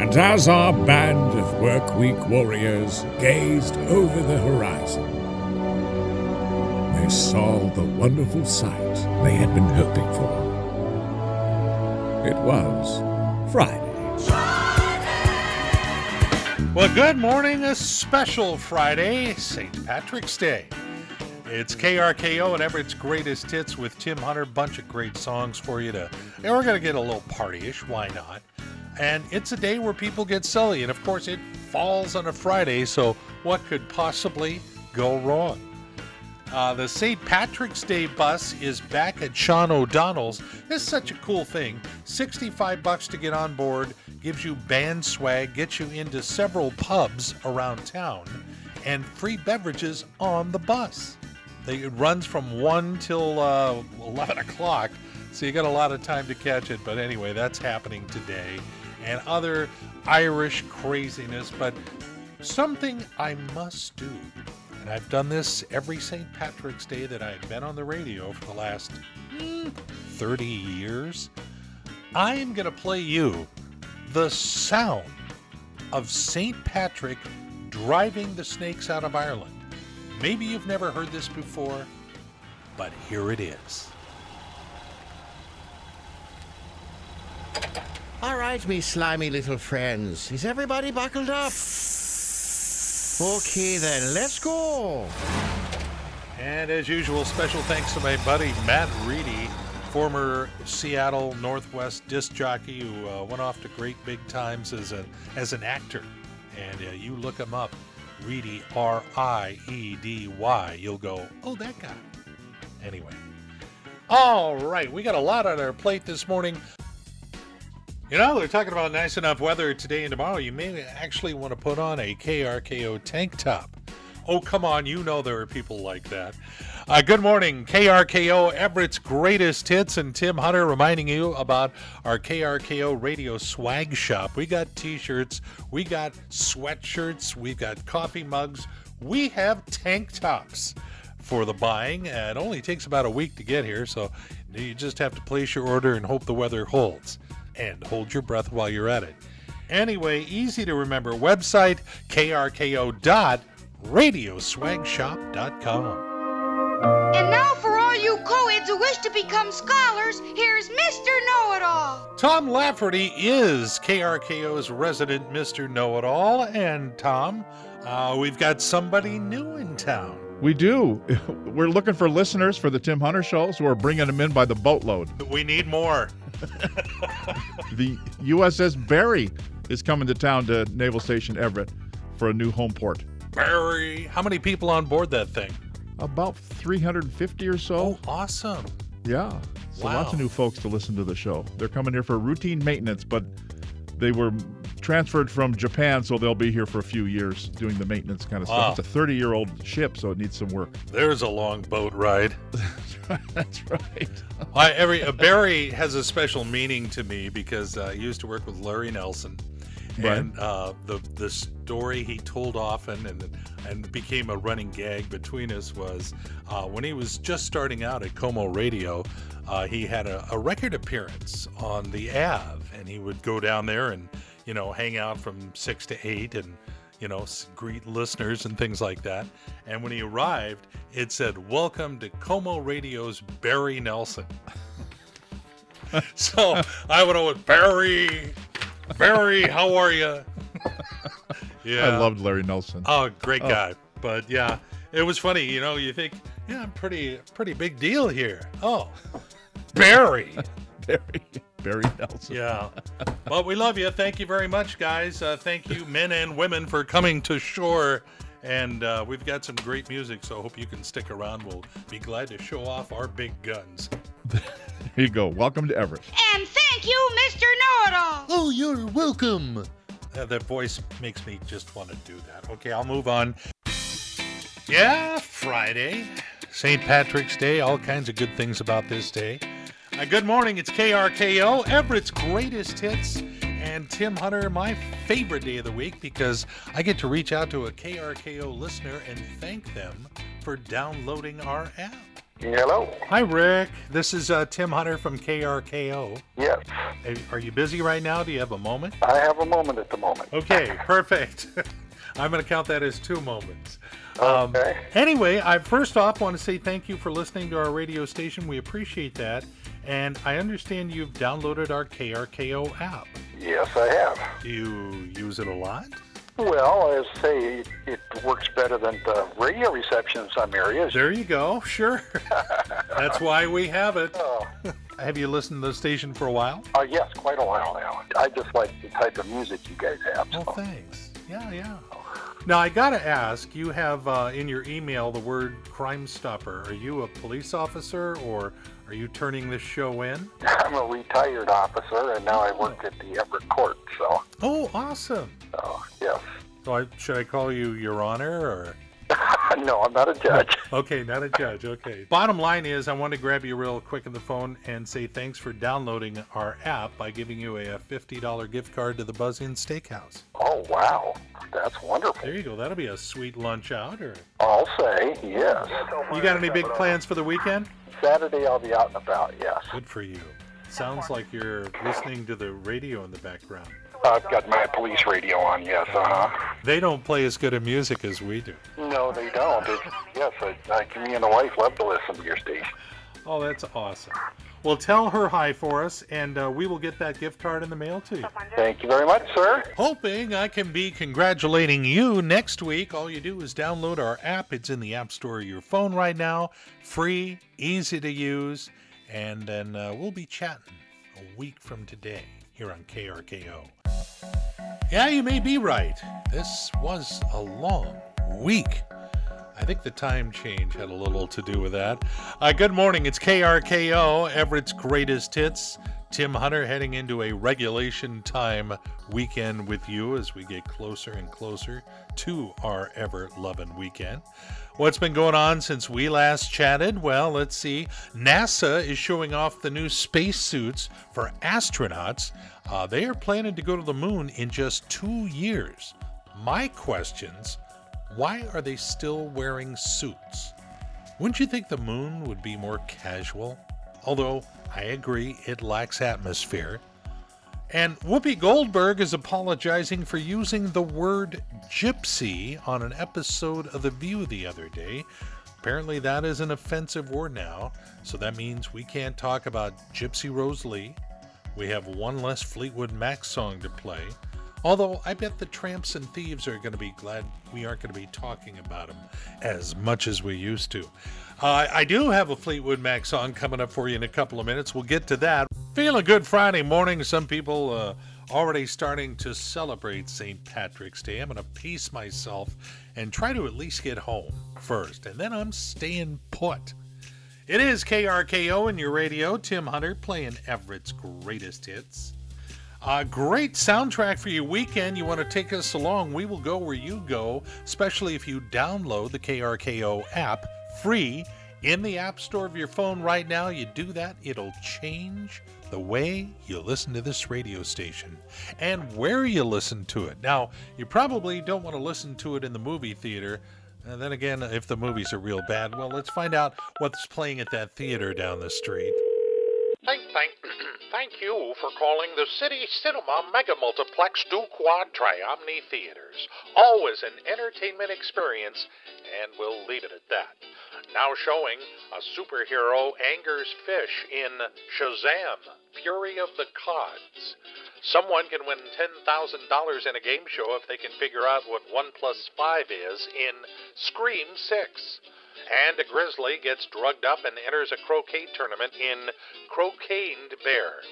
And as our band of work week warriors gazed over the horizon, they saw the wonderful sight they had been hoping for. It was Friday. Well, good morning. A special Friday, St. Patrick's Day. It's KRKO and Everett's greatest hits with Tim Hunter. Bunch of great songs for you to. And we're gonna get a little partyish. Why not? And it's a day where people get silly, and of course, it falls on a Friday. So what could possibly go wrong? Uh, the St. Patrick's Day bus is back at Sean O'Donnell's. This is such a cool thing. 65 bucks to get on board, gives you band swag, gets you into several pubs around town, and free beverages on the bus. They, it runs from 1 till uh, 11 o'clock, so you got a lot of time to catch it. But anyway, that's happening today. And other Irish craziness, but something I must do and I've done this every St. Patrick's Day that I've been on the radio for the last mm, 30 years. I am going to play you the sound of St. Patrick driving the snakes out of Ireland. Maybe you've never heard this before, but here it is. All right, me slimy little friends. Is everybody buckled up? Okay, then, let's go. And as usual, special thanks to my buddy Matt Riedy, former Seattle Northwest disc jockey who uh, went off to great big times as a as an actor. And uh, you look him up, Riedy R I E D Y. You'll go, oh, that guy. Anyway, all right, we got a lot on our plate this morning. You know, they're talking about nice enough weather today and tomorrow. You may actually want to put on a KRKO tank top. Oh, come on, you know there are people like that. Uh, good morning, KRKO, Everett's greatest hits, and Tim Hunter reminding you about our KRKO radio swag shop. We got t shirts, we got sweatshirts, we've got coffee mugs, we have tank tops for the buying. It only takes about a week to get here, so you just have to place your order and hope the weather holds and hold your breath while you're at it. Anyway, easy to remember website krko.radioswagshop.com. And now for all you co-eds who wish to become scholars, here's Mr. Know-It-All. Tom Lafferty is KRKO's resident Mr. Know-It-All, and Tom, uh, we've got somebody new in town. We do. We're looking for listeners for the Tim Hunter show, so we're bringing them in by the boatload. We need more. the USS Barry is coming to town to Naval Station Everett for a new home port. Barry, how many people on board that thing? About 350 or so. Oh, awesome. Yeah. So Wow. lots of new folks to listen to the show. They're coming here for routine maintenance, but they were transferred from Japan, so they'll be here for a few years doing the maintenance kind of Wow. stuff. It's a 30 year old ship, so it needs some work. There's a long boat ride. That's right. I, every uh, Barry has a special meaning to me because uh, I used to work with Larry Nelson, Right. and uh, the the story he told often and and became a running gag between us was uh, when he was just starting out at KOMO Radio, uh, he had a, a record appearance on the Ave, and he would go down there and you know hang out from six to eight and you know, greet listeners and things like that. And when he arrived, it said, Welcome to KOMO Radio's Barry Nelson. so I went over, Barry, Barry, how are you? yeah. I loved Larry Nelson. Oh, great oh. guy. But yeah, it was funny. You know, you think, yeah, I'm pretty, pretty big deal here. Oh, Barry. Barry, Barry Nelson. Yeah. Well, we love you. Thank you very much, guys. Uh, thank you, men and women, for coming to shore. And uh, we've got some great music, so I hope you can stick around. We'll be glad to show off our big guns. Here you go. Welcome to Everett. And thank you, Mr. Know-It-All. Oh, you're welcome. Uh, that voice makes me just want to do that. Okay, I'll move on. Yeah, Friday, St. Patrick's Day, all kinds of good things about this day. Good morning, it's KRKO, Everett's greatest hits, and Tim Hunter, my favorite day of the week because I get to reach out to a KRKO listener and thank them for downloading our app. Hello. Hi, Rick. This is uh, Tim Hunter from KRKO. Yes, Are you busy right now? Do you have a moment? I have a moment at the moment. Okay, perfect. I'm going to count that as two moments. Um, Okay. Anyway, I first off want to say thank you for listening to our radio station. We appreciate that. And I understand you've downloaded our KRKO app. Yes, I have. Do you use it a lot? Well, as say, it, it works better than the radio reception in some areas. There you go. Sure. That's why we have it. Oh, Have you listened to the station for a while? uh, yes, quite a while now. I just like the type of music you guys have. Oh, So. thanks. Yeah, yeah. Now I gotta ask. You have uh, in your email the word Crime Stopper. Are you a police officer or are you turning this show in? I'm a retired officer, and now I work oh. at the Everett Court. So, Oh, awesome. so yes. So I, should I call you Your Honor or? no, I'm not a judge. Okay, not a judge. Okay. Bottom line is, I want to grab you real quick on the phone and say thanks for downloading our app by giving you a $50 gift card to the Buzz Inn Steakhouse. Oh, wow. That's wonderful. There you go. That'll be a sweet lunch out. Or I'll say yes. you got any big plans for the weekend? Saturday, I'll be out and about, yes. Good for you. Sounds like you're listening to the radio in the background. I've got my police radio on, yes, uh-huh. They don't play as good a music as we do. No, they don't. It's, yes, I, I, me and the wife love to listen to your station. Oh, that's awesome. Well, tell her hi for us, and uh, we will get that gift card in the mail to you. Thank you very much, sir. Hoping I can be congratulating you next week. All you do is download our app. It's in the App Store of your phone right now. Free, easy to use. And then uh, we'll be chatting a week from today here on KRKO. Yeah, you may be right. This was a long week. I think the time change had a little to do with that. Uh, good morning. It's KRKO, Everett's greatest hits. Tim Hunter heading into a regulation time weekend with you as we get closer and closer to our ever loving weekend. What's been going on since we last chatted? Well, let's see. NASA is showing off the new spacesuits for astronauts. Uh, they are planning to go to the moon in just two years. My questions why are they still wearing suits? Wouldn't you think the moon would be more casual? Although I agree it lacks atmosphere. And Whoopi Goldberg is apologizing for using the word gypsy on an episode of The View the other day. Apparently, that is an offensive word now, so that means we can't talk about Gypsy Rose Lee. We have one less Fleetwood Mac song to play. Although I bet the tramps and thieves are going to be glad we aren't going to be talking about them as much as we used to. Uh, I do have a Fleetwood Mac song coming up for you in a couple of minutes. We'll get to that. Feeling good Friday morning. Some people uh, already starting to celebrate St. Patrick's Day. I'm going to pace myself and try to at least get home first, and then I'm staying put. It is KRKO in your radio. Tim Hunter playing Everett's greatest hits. A great soundtrack for your weekend. You want to take us along? We will go where you go, especially if you download the KRKO app free in the App Store of your phone right now. You do that, it'll change the way you listen to this radio station and where you listen to it. Now, you probably don't want to listen to it in the movie theater. And then again, if the movies are real bad, well, let's find out what's playing at that theater down the street. Thank, thank, thank you for calling the City Cinema Mega Multiplex Du Quad Triomni Theaters. Always an entertainment experience, and we'll leave it at that. Now showing a superhero angers fish in Shazam, Fury of the Gods. Someone can win $10,000 in a game show if they can figure out what 1 plus 5 is in Scream 6. And a grizzly gets drugged up and enters a croquet tournament in Croqueted Bear.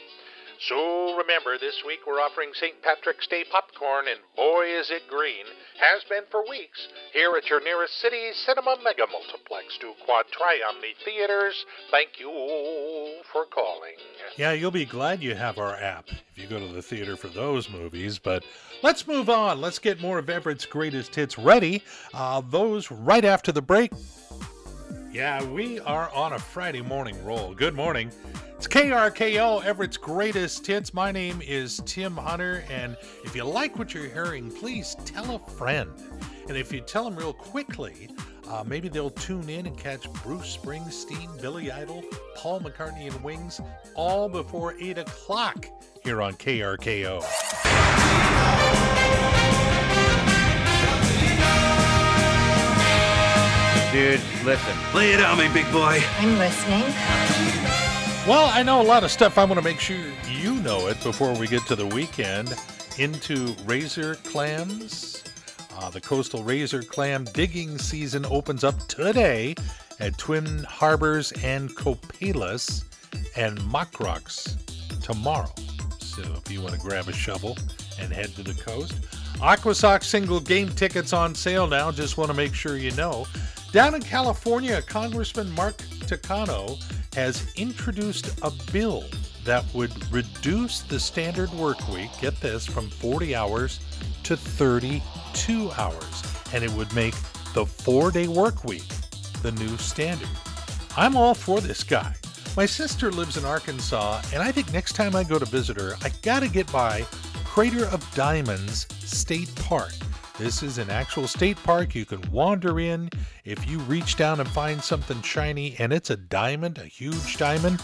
So remember, this week we're offering St. Patrick's Day popcorn, and boy is it green. Has been for weeks. Here at your nearest city cinema mega multiplex to Quad Triomni Theaters. Thank you for calling. Yeah, you'll be glad you have our app if you go to the theater for those movies. But let's move on. Let's get more of Everett's greatest hits ready. Uh, those right after the break. Yeah, we are on a Friday morning roll. Good morning. It's KRKO, Everett's greatest hits. My name is Tim Hunter, and if you like what you're hearing, please tell a friend. And if you tell them real quickly, Uh, maybe they'll tune in and catch Bruce Springsteen, Billy Idol, Paul McCartney, and Wings all before 8 o'clock here on KRKO. Dude, listen. Lay it on me, big boy. I'm listening. Well, I know a lot of stuff. I want to make sure you know it before we get to the weekend. Into razor clams. Uh, the coastal razor clam digging season opens up today at Twin Harbors and Copalis and Mocrocks tomorrow. So if you want to grab a shovel and head to the coast, Aquasox single game tickets on sale now. Just want to make sure you know. Down in California, Congressman Mark Takano has introduced a bill that would reduce the standard work week, get this, from 40 hours to 32 hours. And it would make the four day work week the new standard. I'm all for this guy. My sister lives in Arkansas, and I think next time I go to visit her, I gotta get by Crater of Diamonds State Park. This is an actual state park. You can wander in. If you reach down and find something shiny and it's a diamond, a huge diamond,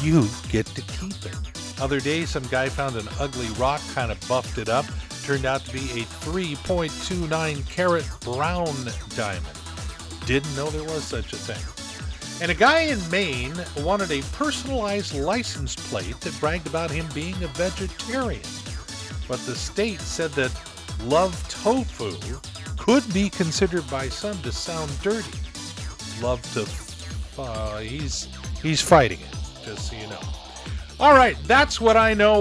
you get to keep it. Other day, some guy found an ugly rock, kind of buffed it up. Turned out to be a 3.29 carat brown diamond. Didn't know there was such a thing. And a guy in Maine wanted a personalized license plate that bragged about him being a vegetarian. But the state said that love tofu could be considered by some to sound dirty. Love to, uh, he's he's fighting it. Just so you know. All right, that's what I know.